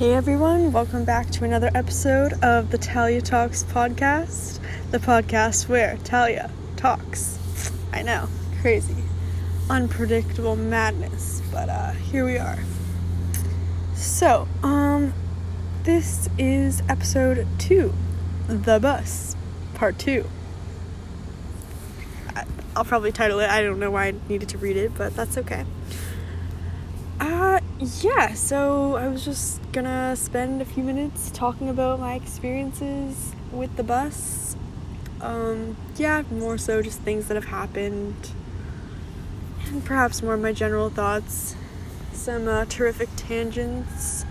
Hey everyone, welcome back to another episode of the Talia Talks podcast, the podcast where Talia talks. I know, crazy, unpredictable madness, but uh, here we are. So, um, this is episode two, The Bus, part two. I'll probably title it, I don't know why I needed to read it, but that's okay. Uh, yeah, so I was just gonna spend a few minutes talking about my experiences with the bus. Um, yeah, more so just things that have happened, and perhaps more of my general thoughts. Some uh, terrific tangents.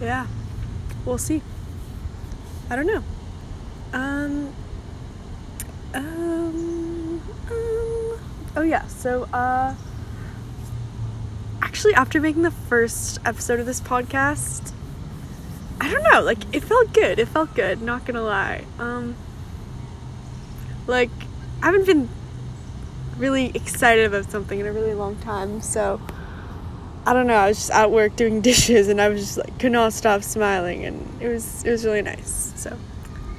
Yeah, we'll see. I don't know. Um, um, um, oh yeah, so, uh, actually after making the first episode of this podcast i don't know like it felt good it felt good not gonna lie. Um like i haven't been really excited about something in a really long time so i don't know i was just at work doing dishes and i was just like could not stop smiling and it was it was really nice so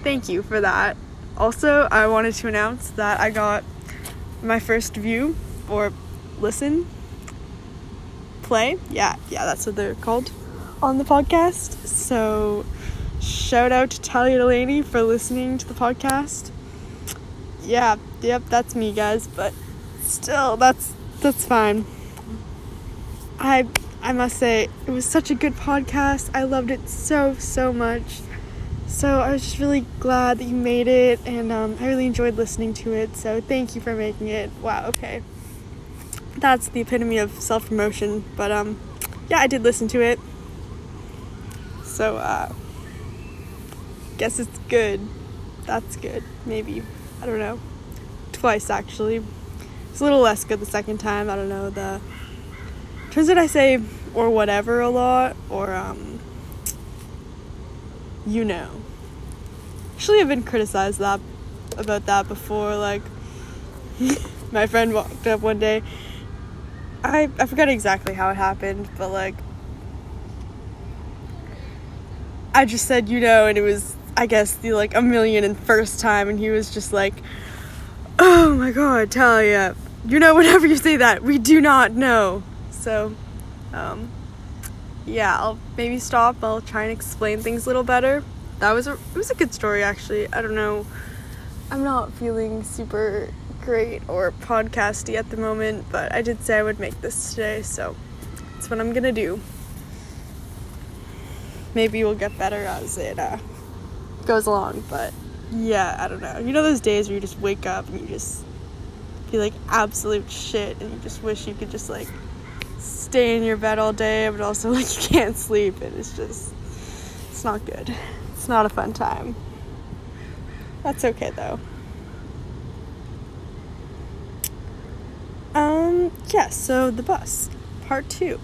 thank you for that. Also i wanted to announce that i got my first view or listen play. Yeah, yeah, that's what they're called on the podcast. So shout out to Talia Delaney for listening to the podcast. Yeah, yep, that's me guys, but still that's that's fine. I I must say it was such a good podcast. I loved it so so much. So I was just really glad that you made it and um, I really enjoyed listening to it. So thank you for making it. Wow, okay that's the epitome of self promotion. But um, yeah, I did listen to it. So uh, guess it's good. That's good. Maybe I don't know. Twice actually. It's a little less good the second time. I don't know the. Turns out I say or whatever a lot or um. You know. Actually, I've been criticized that about that before. Like, my friend walked up one day I I forgot exactly how it happened, but like I just said you know, and it was I guess the like a million and first time, and he was just like, "Oh my god, Talia, you You know, whenever you say that, we do not know." So, um, yeah, I'll maybe stop. I'll try and explain things a little better. That was a it was a good story actually. I don't know. I'm not feeling super great or podcasty at the moment, but I did say I would make this today, so that's what I'm gonna do. Maybe we'll get better as it uh, goes along, but yeah, I don't know. You know those days where you just wake up and you just feel like absolute shit and you just wish you could just like stay in your bed all day, but also like you can't sleep and it's just, it's not good. It's not a fun time. That's okay though. Um, yeah, so the bus, part two.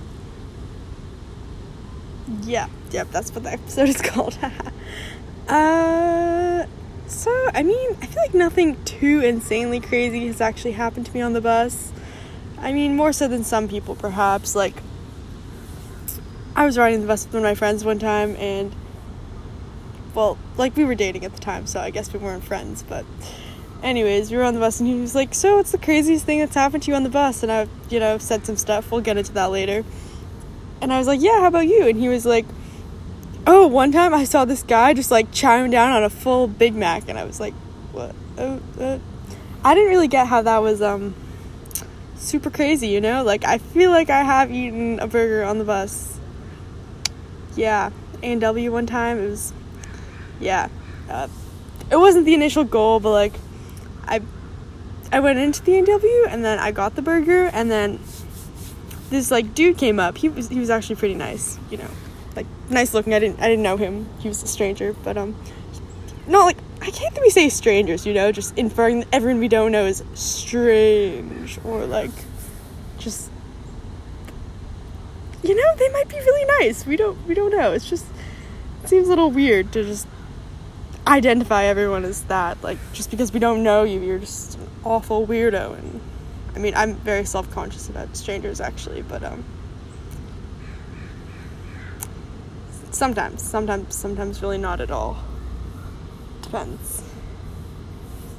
Yeah, yep, that's what the episode is called. uh, so, I mean, I feel like nothing too insanely crazy has actually happened to me on the bus. I mean, more so than some people, perhaps. Like, I was riding the bus with one of my friends one time, and, well, like, we were dating at the time, so I guess we weren't friends, but anyways, we were on the bus and he was like, So, what's the craziest thing that's happened to you on the bus? And I, you know, said some stuff. We'll get into that later. And I was like, Yeah, how about you? And he was like, Oh, one time I saw this guy just like chowing down on a full Big Mac. And I was like, What? Oh, uh. I didn't really get how that was, um, super crazy, you know? Like, I feel like I have eaten a burger on the bus. Yeah. A&W one time, it was, yeah. Uh, it wasn't the initial goal, but like, I I went into the A&W and then I got the burger and then this like dude came up. He was he was actually pretty nice, you know. Like nice looking. I didn't I didn't know him. He was a stranger, but um not like I can't think we say strangers, you know, just inferring that everyone we don't know is strange or like just you know, they might be really nice. We don't we don't know. It's just it seems a little weird to just identify everyone as that. Like, just because we don't know you, you're just an awful weirdo. And I mean, I'm very self conscious about strangers actually, but um, sometimes, sometimes, sometimes really not at all. Depends.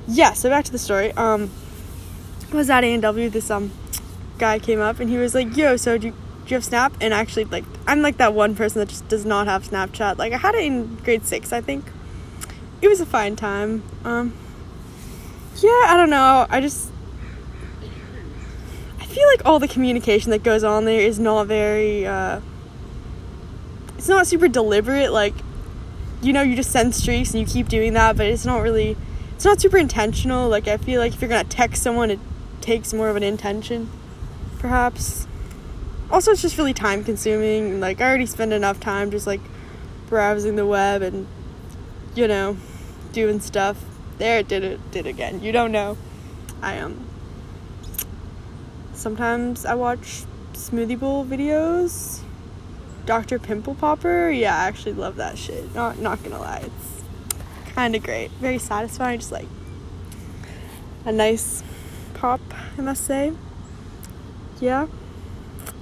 Yeah, so back to the story. Um, I was at A&W, this um guy came up and he was like, yo, so do you, do you have Snap? And actually, like, I'm like that one person that just does not have Snapchat. Like, I had it in grade six, I think. It was a fine time. Um, yeah, I don't know. I just, I feel like all the communication that goes on there is not very, uh, it's not super deliberate. Like, you know, you just send streaks and you keep doing that, but it's not really, it's not super intentional. Like, I feel like if you're gonna text someone, it takes more of an intention, perhaps. Also, it's just really time consuming. Like, I already spend enough time just like browsing the web and, you know, doing stuff. There, it did it, did again. You don't know. I am. Um, sometimes I watch smoothie bowl videos. Dr. Pimple Popper, yeah, I actually love that shit. Not not gonna lie, it's kind of great, very satisfying. Just like a nice pop, I must say. Yeah,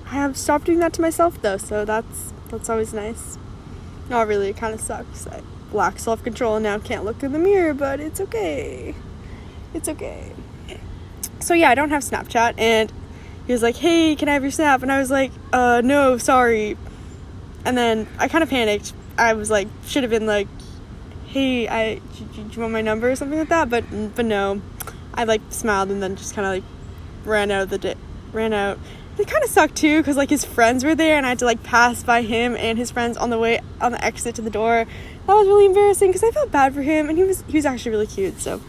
I have stopped doing that to myself though, so that's that's always nice. Not really, it kind of sucks. I lack self control and now can't look in the mirror, but it's okay. It's okay. So yeah, I don't have Snapchat, and he was like, "Hey, can I have your snap?" And I was like, "Uh, no, sorry." And then I kind of panicked. I was like, should have been like, "Hey, I do, do you want my number or something like that?" But but no, I like smiled and then just kind of like ran out of the di- ran out. It kind of sucked too because like his friends were there and I had to like pass by him and his friends on the way on the exit to the door. That was really embarrassing because I felt bad for him and he was he was actually really cute. So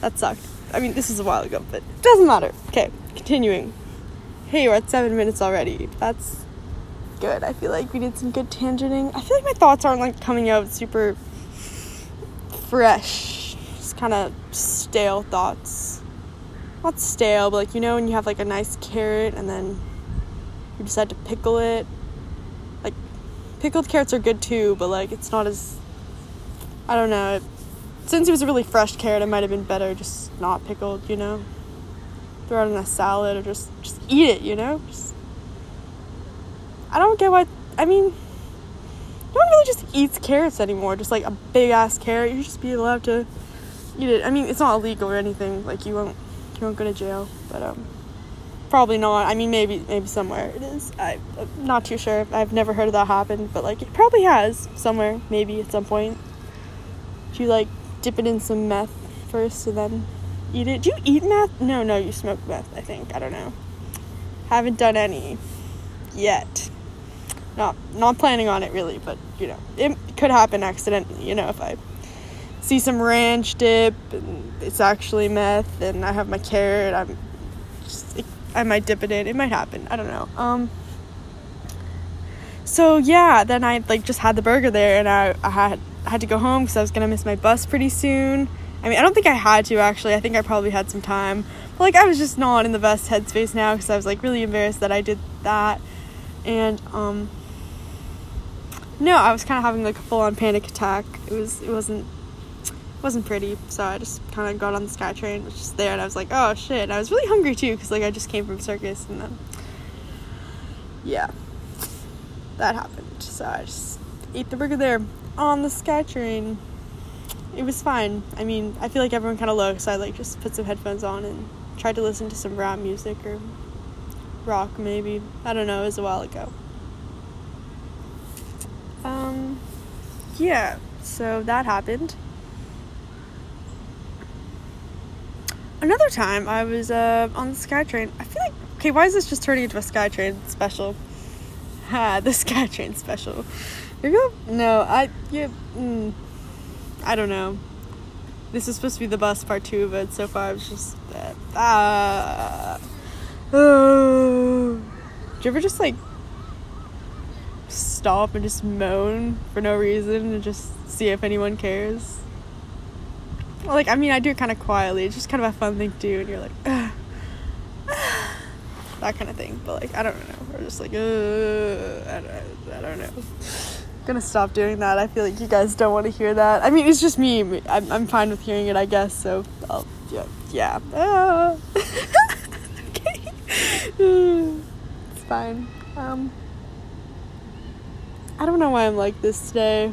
that sucked. I mean, this is a while ago, but it doesn't matter. Okay, continuing. Hey, we're at seven minutes already. That's good. I feel like we did some good tangenting. I feel like my thoughts aren't like coming out super fresh. Just kind of stale thoughts. Not stale, but like you know when you have like a nice carrot and then you decide to pickle it. Like pickled carrots are good too, but like it's not as I don't know. Since it was a really fresh carrot, it might have been better just not pickled, you know. Throw it in a salad or just just eat it, you know. Just I don't get why. I mean, no one really just eats carrots anymore. Just like a big ass carrot, you just be allowed to eat it. I mean, it's not illegal or anything. Like you won't you won't go to jail, but um, probably not. I mean, maybe maybe somewhere it is. I, I'm not too sure. I've never heard of that happen, but like it probably has somewhere, maybe at some point. Do you like dip it in some meth first and then eat it? Do you eat meth? No, no, you smoke meth. I think I don't know. Haven't done any yet not not planning on it really, but you know, it could happen accidentally, you know, if I see some ranch dip and it's actually meth and I have my carrot, I'm just, I might dip it in. It might happen. I don't know. Um so yeah, then I like just had the burger there and I, I had had to go home because I was gonna miss my bus pretty soon. I mean, I don't think I had to actually. I think I probably had some time. But like, I was just not in the best headspace now because I was like really embarrassed that I did that. And um, no, I was kind of having like a full on panic attack. It was it wasn't it wasn't pretty. So I just kind of got on the SkyTrain, was just there, and I was like, oh shit. And I was really hungry too because like I just came from circus, and then yeah, that happened. So I just ate the burger there on the SkyTrain. It was fine. I mean, I feel like everyone kind of low, so I like just put some headphones on and tried to listen to some rap music or rock maybe. I don't know. It was a while ago. Um, yeah, so that happened. Another time I was uh, on the SkyTrain. I feel like, okay, why is this just turning into a SkyTrain special? Ha, the SkyTrain special. No, I, yeah, mm, I don't know. This is supposed to be the bus part two, but so far I was just, ah. Do you ever just like stop and just moan for no reason and just see if anyone cares. Like, I mean, I do it kind of quietly. It's just kind of a fun thing to do, and you're like, that kind of thing. But like, I don't know. Or just like, I don't, I don't know. Gonna stop doing that. I feel like you guys don't want to hear that. I mean, it's just me. I'm, I'm fine with hearing it, I guess. So, I'll, yeah, yeah. Ah. okay, it's fine. Um. I don't know why I'm like this today.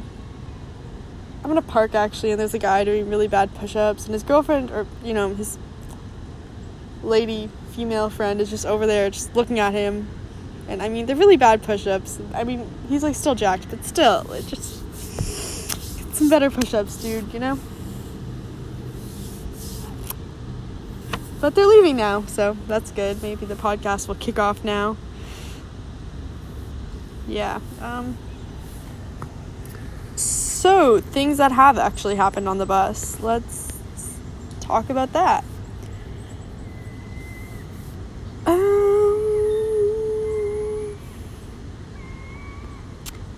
I'm in a park actually, and there's a guy doing really bad push ups, and his girlfriend, or, you know, his lady, female friend, is just over there just looking at him. And I mean, they're really bad push ups. I mean, he's like still jacked, but still, it just. Some better push ups, dude, you know? But they're leaving now, so that's good. Maybe the podcast will kick off now. Yeah. Um, so, things that have actually happened on the bus. Let's talk about that. Um,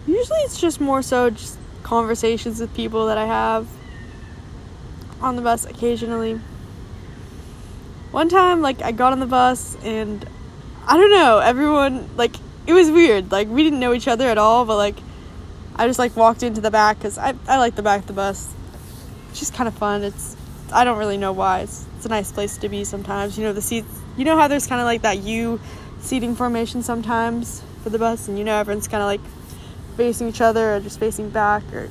usually it's just more so just conversations with people that I have on the bus occasionally. One time, like, I got on the bus and I don't know, everyone, like, it was weird. Like, we didn't know each other at all, but, like, I just, like, walked into the back because I, I like the back of the bus. It's just kind of fun. It's, I don't really know why. It's, it's a nice place to be sometimes. You know, the seats, you know how there's kind of like that U seating formation sometimes for the bus, and you know, everyone's kind of like facing each other or just facing back or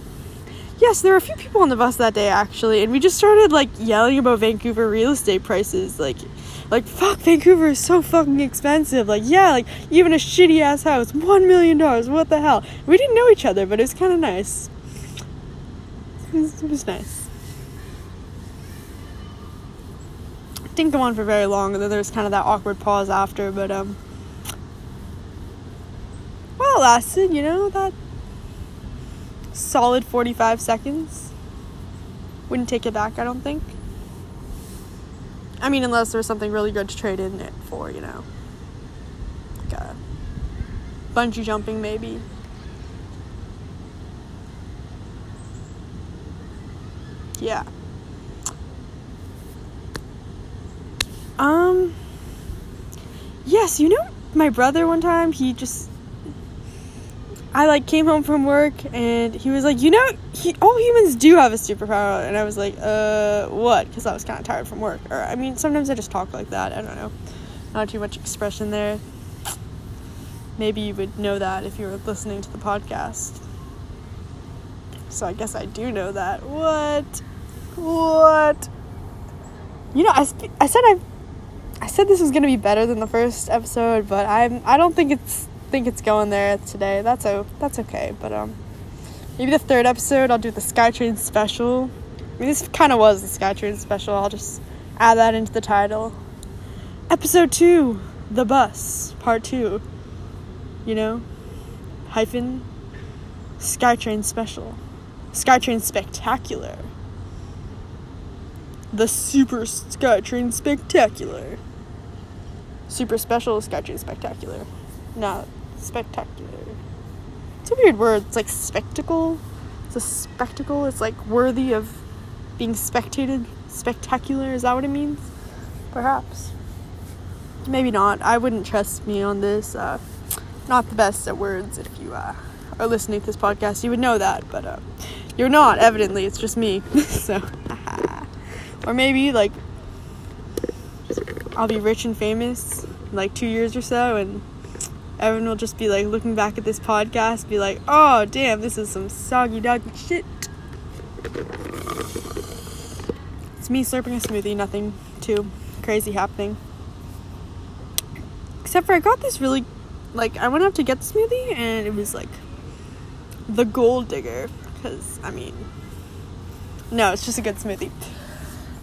yes there were a few people on the bus that day actually and we just started like yelling about vancouver real estate prices like like fuck vancouver is so fucking expensive like yeah like even a shitty ass house one million dollars what the hell? We didn't know each other but it was kind of nice. It was, it was nice. Didn't go on for very long and then there was kind of that awkward pause after but um well lasted you know that solid 45 seconds. Wouldn't take it back, I don't think. I mean, unless there's something really good to trade in it for, you know. Like a bungee jumping, maybe. Yeah. Um. Yes, you know, my brother one time, he just I like came home from work and he was like, you know, he, all humans do have a superpower, and I was like, uh, what? Because I was kind of tired from work. Or I mean, sometimes I just talk like that. I don't know, not too much expression there. Maybe you would know that if you were listening to the podcast. So I guess I do know that. What? What? You know, I, sp- I said I, I said this was gonna be better than the first episode, but I'm I don't think it's think it's going there today. That's o- that's okay. But um, maybe the third episode I'll do the SkyTrain special. I mean, this kind of was the SkyTrain special. I'll just add that into the title. Episode two, the bus, part two. You know, hyphen SkyTrain special, SkyTrain spectacular. The Super SkyTrain Spectacular. Super Special SkyTrain Spectacular. No, spectacular. It's a weird word. It's like spectacle. It's a spectacle. It's like worthy of being spectated. Spectacular. Is that what it means? Perhaps. Maybe not. I wouldn't trust me on this. Uh, not the best at words. If you uh, are listening to this podcast, you would know that. But uh, you're not. Evidently, it's just me. so, or maybe like I'll be rich and famous in like two years or so, and everyone will just be like looking back at this podcast, be like, oh, damn, this is some soggy doggy shit. It's me slurping a smoothie, nothing too crazy happening. Except for I got this really, like, I went up to get the smoothie and it was like the gold digger. Because, I mean, no, it's just a good smoothie.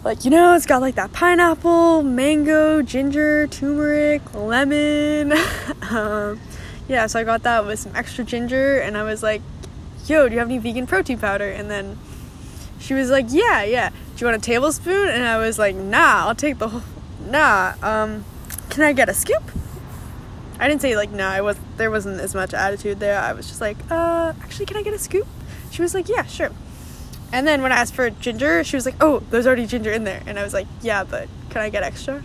Like, you know, it's got like that pineapple, mango, ginger, turmeric, lemon. um, yeah, so I got that with some extra ginger, and I was like, yo, do you have any vegan protein powder? And then she was like, yeah, yeah. Do you want a tablespoon? And I was like, nah, I'll take the whole. Nah, um, can I get a scoop? I didn't say like no, I was there wasn't as much attitude there. I was just like, uh, actually, can I get a scoop? She was like, yeah, sure. And then when I asked for ginger, she was like, "Oh, there's already ginger in there." And I was like, "Yeah, but can I get extra?"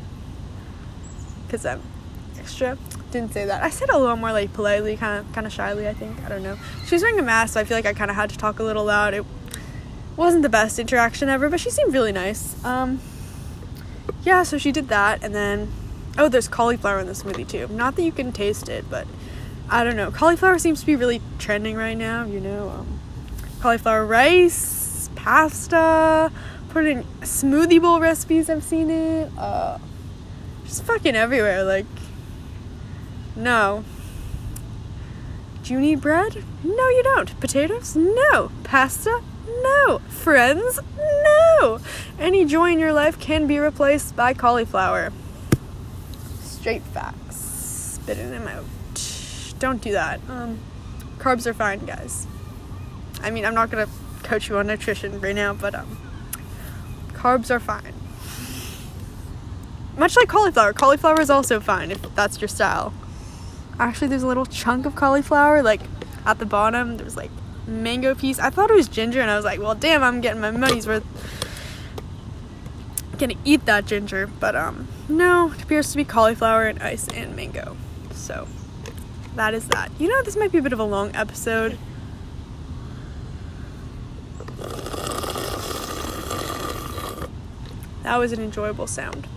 Cuz I'm extra. Didn't say that. I said a little more like politely, kind of kind of shyly, I think. I don't know. She was wearing a mask, so I feel like I kind of had to talk a little loud. It wasn't the best interaction ever, but she seemed really nice. Um yeah, so she did that and then oh, there's cauliflower in the smoothie too. Not that you can taste it, but I don't know. Cauliflower seems to be really trending right now, you know. Um, cauliflower rice, pasta, put in smoothie bowl recipes, I've seen it. Uh, just fucking everywhere. Like, no. Do you need bread? No, you don't. Potatoes? No. Pasta? No. Friends? No. Any joy in your life can be replaced by cauliflower. Straight facts. Spitting them out. Don't do that. Um, carbs are fine, guys. I mean, I'm not gonna coach you on nutrition right now, but um, carbs are fine. Much like cauliflower, cauliflower is also fine if that's your style. Actually, there's a little chunk of cauliflower, like at the bottom. There's like mango piece. I thought it was ginger, and I was like, well, damn, I'm getting my money's worth. Gonna eat that ginger, but um, no, it appears to be cauliflower and ice and mango. So that is that. You know, this might be a bit of a long episode. That was an enjoyable sound.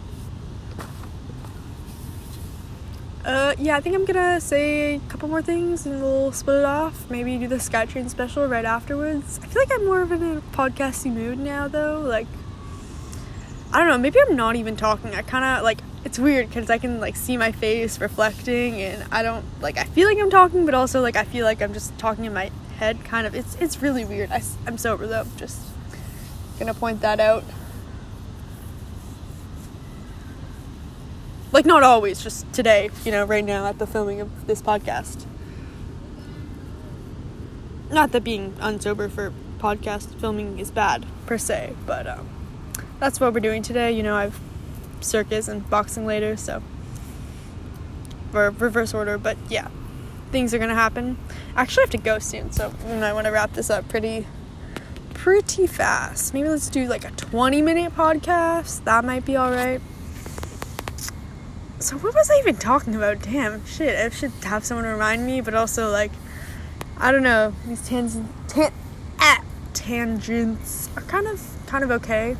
Uh, yeah, I think I'm gonna say a couple more things and we'll split it off. Maybe do the Skytrain special right afterwards. I feel like I'm more of in a podcasty mood now, though. Like, I don't know, maybe I'm not even talking. I kind of like it's weird because I can like see my face reflecting, and I don't like. I feel like I'm talking, but also like I feel like I'm just talking in my head. Kind of. It's it's really weird. I, I'm sober though. Just gonna point that out. Like not always, just today. You know, right now at the filming of this podcast. Not that being unsober for podcast filming is bad per se, but um, that's what we're doing today. You know, I've circus and boxing later, so for reverse order, but yeah. Things are gonna happen. Actually, I have to go soon, so I want to wrap this up pretty pretty fast. Maybe let's do like a 20 minute podcast. That might be alright. So what was I even talking about? Damn, shit. I should have someone remind me, but also like I don't know. These tans tan- ah, tangents are kind of kind of okay.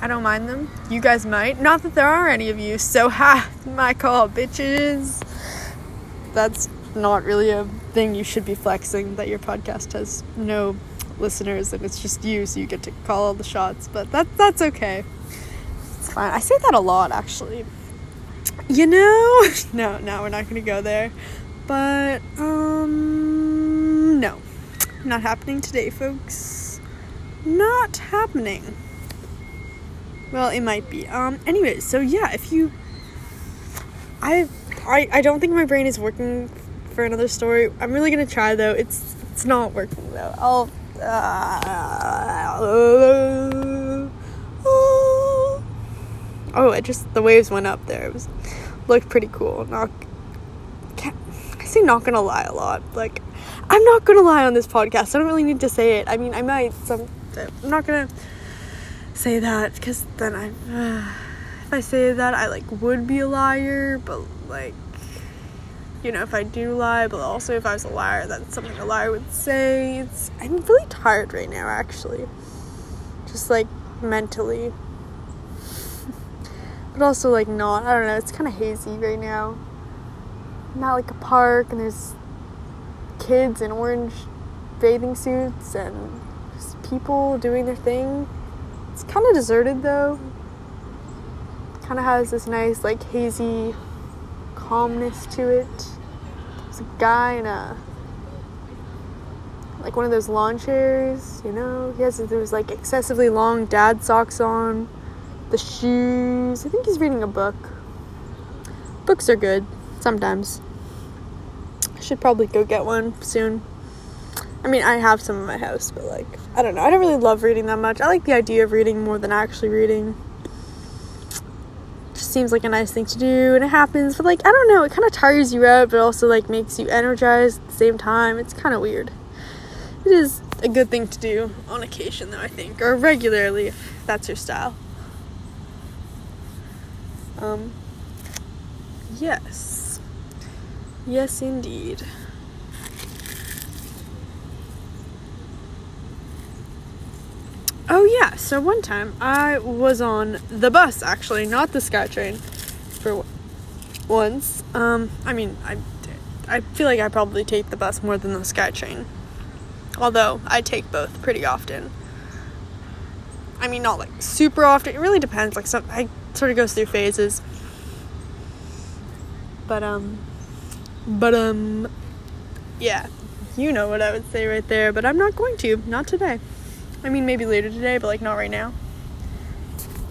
I don't mind them. You guys might. Not that there are any of you, so ha, my call, bitches. That's not really a thing you should be flexing that your podcast has no listeners and it's just you, so you get to call all the shots. But that that's okay. It's fine. I say that a lot, actually. You know, no, no, we're not gonna go there. But um, no, not happening today, folks. Not happening. Well, it might be. Um, anyway, so yeah, if you. I, I, I don't think my brain is working for another story. I'm really gonna try though. It's it's not working though. I'll. Uh, oh, it just the waves went up there. It was looked pretty cool. Not. I say not gonna lie a lot. Like, I'm not gonna lie on this podcast. I don't really need to say it. I mean, I might. Some. I'm not gonna say that because then I, uh, if I say that, I like would be a liar, but like, you know, if I do lie, but also if I was a liar, that's something a liar would say. It's I'm really tired right now, actually, just like mentally, but also like not. I don't know. It's kind of hazy right now. Not like a park, and there's kids in orange bathing suits and just people doing their thing it's kind of deserted though. Kind of has this nice, like, hazy calmness to it. There's a guy in a like one of those lawn chairs, you know. He has those like excessively long dad socks on, the shoes. I think he's reading a book. Books are good sometimes. I should probably go get one soon. I mean, I have some in my house, but like, I don't know. I don't really love reading that much. I like the idea of reading more than actually reading. just seems like a nice thing to do, and it happens. But like, I don't know. It kind of tires you out, but also like makes you energized at the same time. It's kind of weird. It is a good thing to do on occasion, though. I think, or regularly, if that's your style. Um. Yes. Yes, indeed. Oh yeah, so one time I was on the bus actually, not the SkyTrain, for once. Um, I mean, I I feel like I probably take the bus more than the SkyTrain. Although I take both pretty often. I mean, not like super often. It really depends. Like some, I sort of goes through phases. But um, but um, yeah, you know what I would say right there. But I'm not going to. Not today. I mean, maybe later today, but like not right now.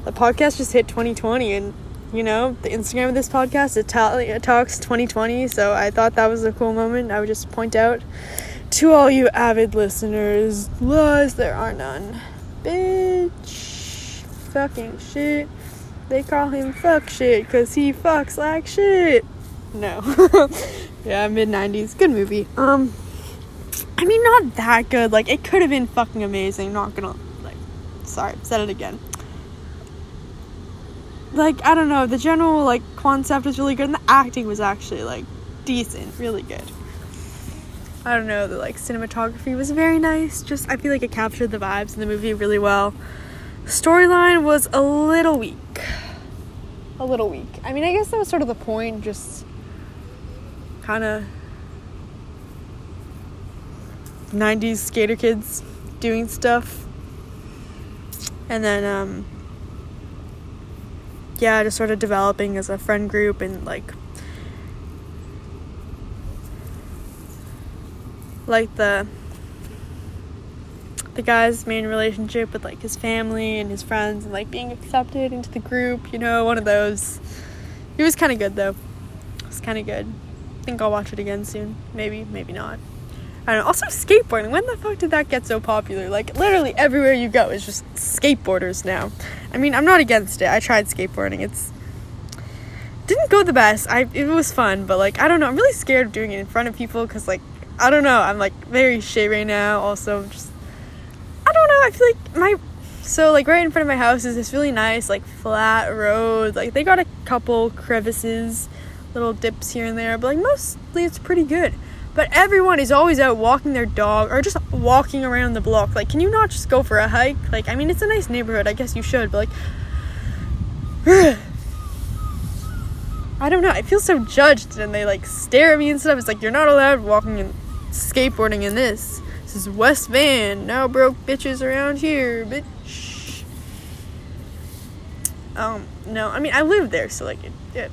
The podcast just hit 2020, and you know the Instagram of this podcast it, ta- it talks 2020. So I thought that was a cool moment. I would just point out to all you avid listeners, lies there are none. Bitch, fucking shit. They call him fuck shit because he fucks like shit. No. yeah, mid 90s. Good movie. Um, I mean, not that good. Like, it could have been fucking amazing. Not gonna, like, sorry, said it again. Like, I don't know. The general, like, concept was really good, and the acting was actually, like, decent. Really good. I don't know. The, like, cinematography was very nice. Just, I feel like it captured the vibes in the movie really well. Storyline was a little weak. A little weak. I mean, I guess that was sort of the point. Just kind of 90s skater kids doing stuff. And then, um, yeah, just sort of developing as a friend group and like, like the the guy's main relationship with like his family and his friends and like being accepted into the group, you know, one of those. It was kind of good though. It was kind of good. I think I'll watch it again soon. Maybe, maybe not. I don't know. Also, skateboarding. When the fuck did that get so popular? Like, literally everywhere you go is just skateboarders now. I mean, I'm not against it. I tried skateboarding. It's didn't go the best. I it was fun, but like I don't know. I'm really scared of doing it in front of people because like I don't know. I'm like very shy right now. Also, just I feel like my so like right in front of my house is this really nice like flat road. Like they got a couple crevices, little dips here and there, but like mostly it's pretty good. But everyone is always out walking their dog or just walking around the block. Like, can you not just go for a hike? Like, I mean, it's a nice neighborhood. I guess you should, but like, I don't know. I feel so judged, and they like stare at me and stuff. It's like you're not allowed walking and skateboarding in this. This is West Van. No broke bitches around here, bitch. Um, no. I mean, I live there, so like, it,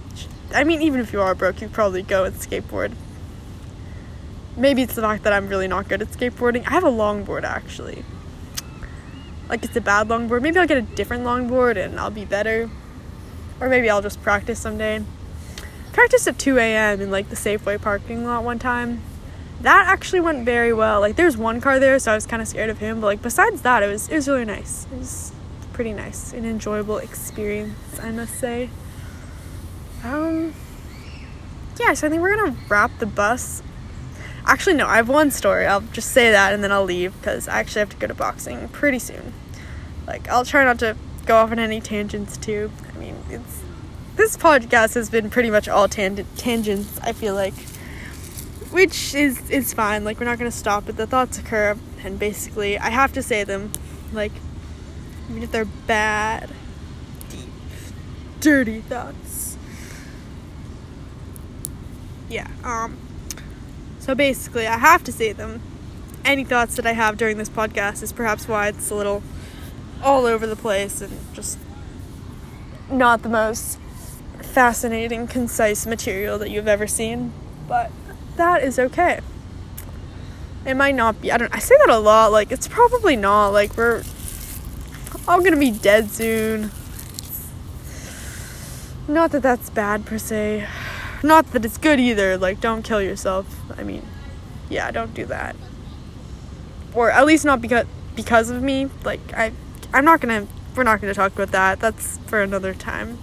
I mean, even if you are broke, you probably go and skateboard maybe it's the fact that I'm really not good at skateboarding. I have a longboard actually. Like it's a bad longboard. Maybe I'll get a different longboard and I'll be better. Or maybe I'll just practice someday. Practiced at 2 a.m. in like the Safeway parking lot one time. That actually went very well. Like there's one car there, so I was kind of scared of him. But like besides that, it was it was really nice. It was pretty nice, an enjoyable experience, I must say. Um, yeah, so I think we're gonna wrap the bus Actually, no, I have one story. I'll just say that and then I'll leave because I actually have to go to boxing pretty soon. Like, I'll try not to go off on any tangents too. I mean, it's this podcast has been pretty much all tangent tangents. I feel like, which is is fine. Like, we're not gonna stop it. The thoughts occur, and basically, I have to say them. Like, even if they're bad, deep, dirty thoughts. Yeah. Um so basically, I have to say them. Any thoughts that I have during this podcast is perhaps why it's a little all over the place and just not the most fascinating, concise material that you've ever seen. But that is okay. It might not be. I don't. I say that a lot. Like it's probably not. Like we're all gonna be dead soon. Not that that's bad per se. Not that it's good either. Like, don't kill yourself. I mean, yeah, don't do that. Or at least not because because of me. Like, I, I'm not gonna. We're not gonna talk about that. That's for another time.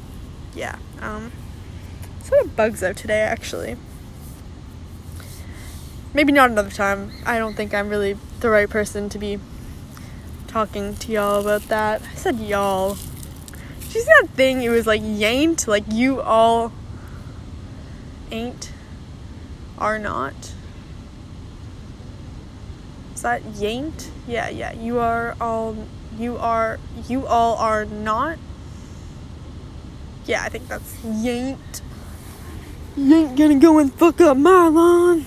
Yeah. Um. Sort of bugs out today, actually. Maybe not another time. I don't think I'm really the right person to be talking to y'all about that. I said y'all. See that thing? It was like yaint, like you all ain't, are not. Is that yaint? Yeah, yeah. You are all, you are, you all are not. Yeah, I think that's yaint. You ain't gonna go and fuck up my lawn.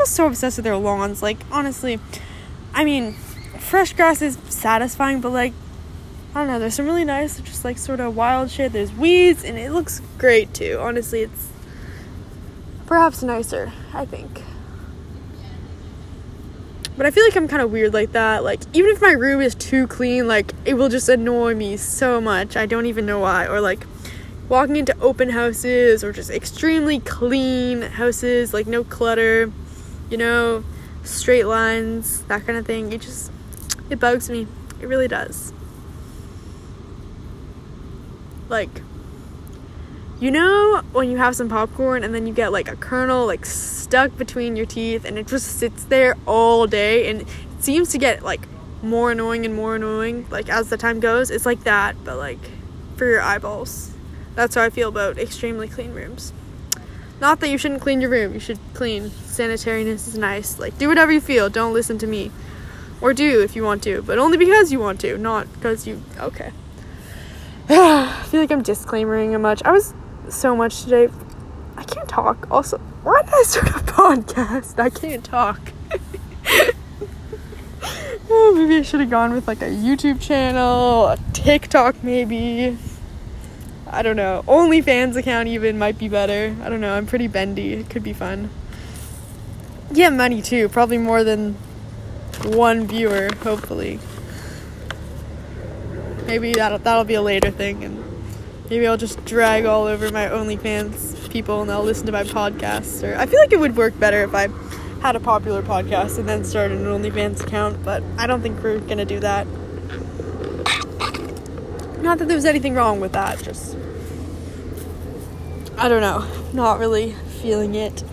People so obsessed with their lawns? Like, honestly, I mean, fresh grass is satisfying, but like, I don't know, there's some really nice, just like sort of wild shit. There's weeds, and it looks great too. Honestly, it's perhaps nicer, I think. But I feel like I'm kind of weird like that. Like, even if my room is too clean, like, it will just annoy me so much. I don't even know why. Or, like, walking into open houses or just extremely clean houses, like, no clutter, you know, straight lines, that kind of thing. It just, it bugs me. It really does. Like, you know when you have some popcorn and then you get like a kernel like stuck between your teeth and it just sits there all day and it seems to get like more annoying and more annoying like as the time goes it's like that but like for your eyeballs that's how i feel about extremely clean rooms not that you shouldn't clean your room you should clean sanitariness is nice like do whatever you feel don't listen to me or do if you want to but only because you want to not because you okay I feel like I'm disclaimering a much. I was so much today. I can't talk. Also, why did I start a podcast? I can't talk. oh, maybe I should have gone with like a YouTube channel, a TikTok maybe. I don't know. OnlyFans account even might be better. I don't know. I'm pretty bendy. It could be fun. Yeah, money too. Probably more than one viewer, hopefully. Maybe that'll that'll be a later thing and Maybe I'll just drag all over my OnlyFans people and they'll listen to my podcast. Or I feel like it would work better if I had a popular podcast and then started an OnlyFans account, but I don't think we're gonna do that. Not that there's anything wrong with that, just I don't know. Not really feeling it.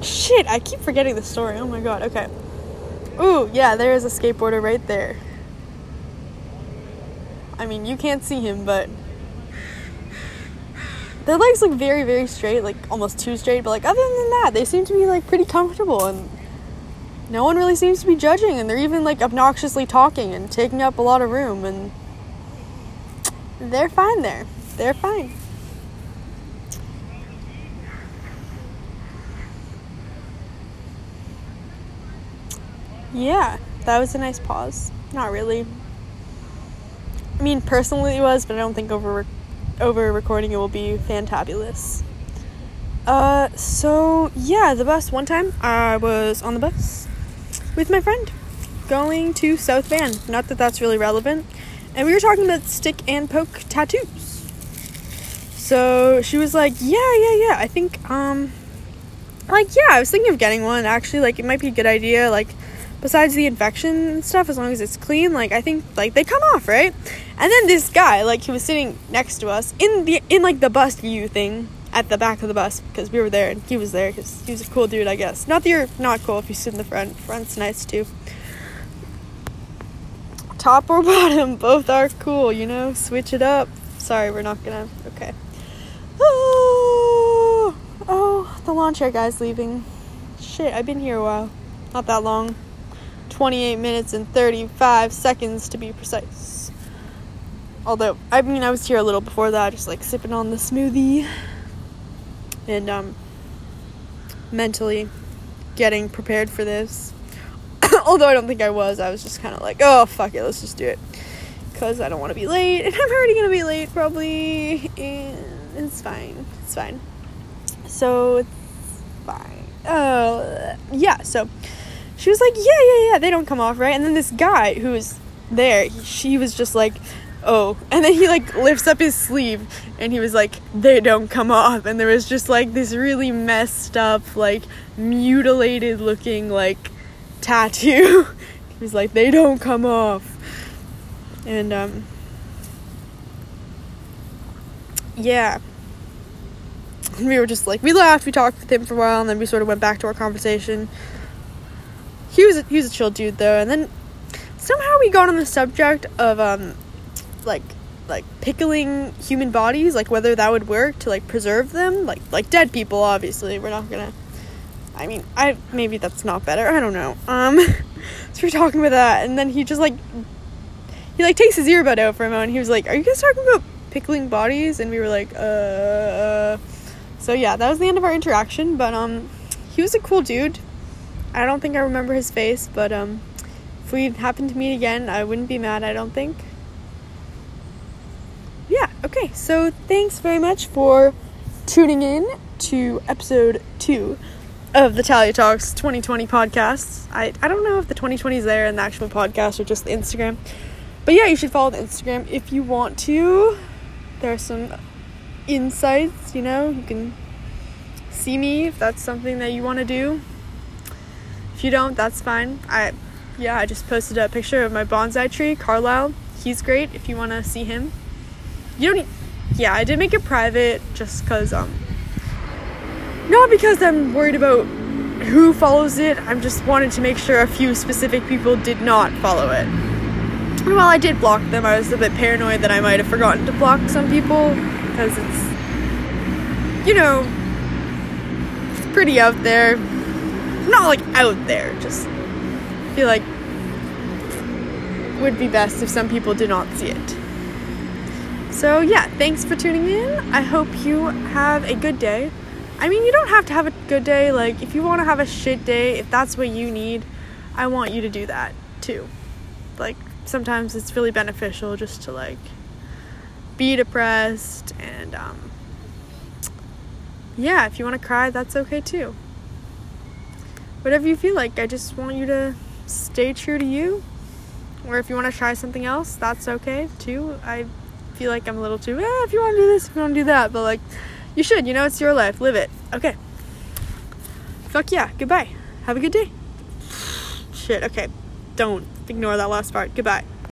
Shit, I keep forgetting the story. Oh my god, okay. Ooh, yeah, there is a skateboarder right there. I mean, you can't see him, but their legs look very very straight like almost too straight but like other than that they seem to be like pretty comfortable and no one really seems to be judging and they're even like obnoxiously talking and taking up a lot of room and they're fine there they're fine yeah that was a nice pause not really i mean personally it was but i don't think over over recording it will be fantabulous. Uh, so yeah, the bus. One time I was on the bus with my friend going to South Van. Not that that's really relevant. And we were talking about stick and poke tattoos. So she was like, "Yeah, yeah, yeah. I think um like yeah, I was thinking of getting one actually. Like it might be a good idea like besides the infection and stuff, as long as it's clean, like I think like they come off, right? And then this guy, like he was sitting next to us in the in like the bus view thing at the back of the bus because we were there and he was there because he was a cool dude, I guess. Not that you're not cool if you sit in the front. Front's nice too. Top or bottom, both are cool, you know. Switch it up. Sorry, we're not gonna. Okay. Oh, oh, the lawn chair guy's leaving. Shit, I've been here a while. Not that long. 28 minutes and 35 seconds to be precise. Although, I mean, I was here a little before that, just like sipping on the smoothie and um, mentally getting prepared for this. Although I don't think I was, I was just kind of like, oh, fuck it, let's just do it. Because I don't want to be late, and I'm already going to be late probably, and it's fine. It's fine. So, it's fine. Uh, yeah, so she was like, yeah, yeah, yeah, they don't come off, right? And then this guy who was there, she was just like, oh. And then he like lifts up his sleeve and he was like, they don't come off. And there was just like this really messed up, like mutilated looking like tattoo. he was like, they don't come off. And um yeah. We were just like we laughed, we talked with him for a while, and then we sort of went back to our conversation he was a, he was a chill dude though, and then somehow we got on the subject of um like like pickling human bodies, like whether that would work to like preserve them, like like dead people. Obviously, we're not gonna. I mean, I maybe that's not better. I don't know. Um, so we're talking about that, and then he just like he like takes his earbud out for a moment. He was like, "Are you guys talking about pickling bodies, and we were like, uh. So yeah, that was the end of our interaction. But um, he was a cool dude. I don't think I remember his face, but um, if we happen to meet again, I wouldn't be mad. I don't think. Yeah. Okay. So thanks very much for tuning in to episode two of the Talia Talks 2020 podcast. I, I don't know if the 2020 is there in the actual podcast or just the Instagram. But yeah, you should follow the Instagram if you want to. There are some insights, you know, you can see me if that's something that you want to do. If you don't, that's fine. I yeah, I just posted a picture of my bonsai tree, Carlisle. He's great if you want to see him. You don't yeah, I did make it private just cuz um not because I'm worried about who follows it. I'm just wanted to make sure a few specific people did not follow it. And while I did block them, I was a bit paranoid that I might have forgotten to block some people because it's, you know, it's pretty out there. Not like out there, just feel like would be best if some people did not see it. So, yeah, thanks for tuning in. I hope you have a good day. I mean, you don't have to have a good day. Like, if you want to have a shit day, if that's what you need, I want you to do that too. Like, sometimes it's really beneficial just to like be depressed and um, yeah if you want to cry that's okay too whatever you feel like i just want you to stay true to you or if you want to try something else that's okay too i feel like i'm a little too eh, if you want to do this if you want to do that but like you should you know it's your life. Live it. Okay. Fuck yeah. Goodbye. Have a good day. Shit. Okay. Don't ignore that last part. Goodbye.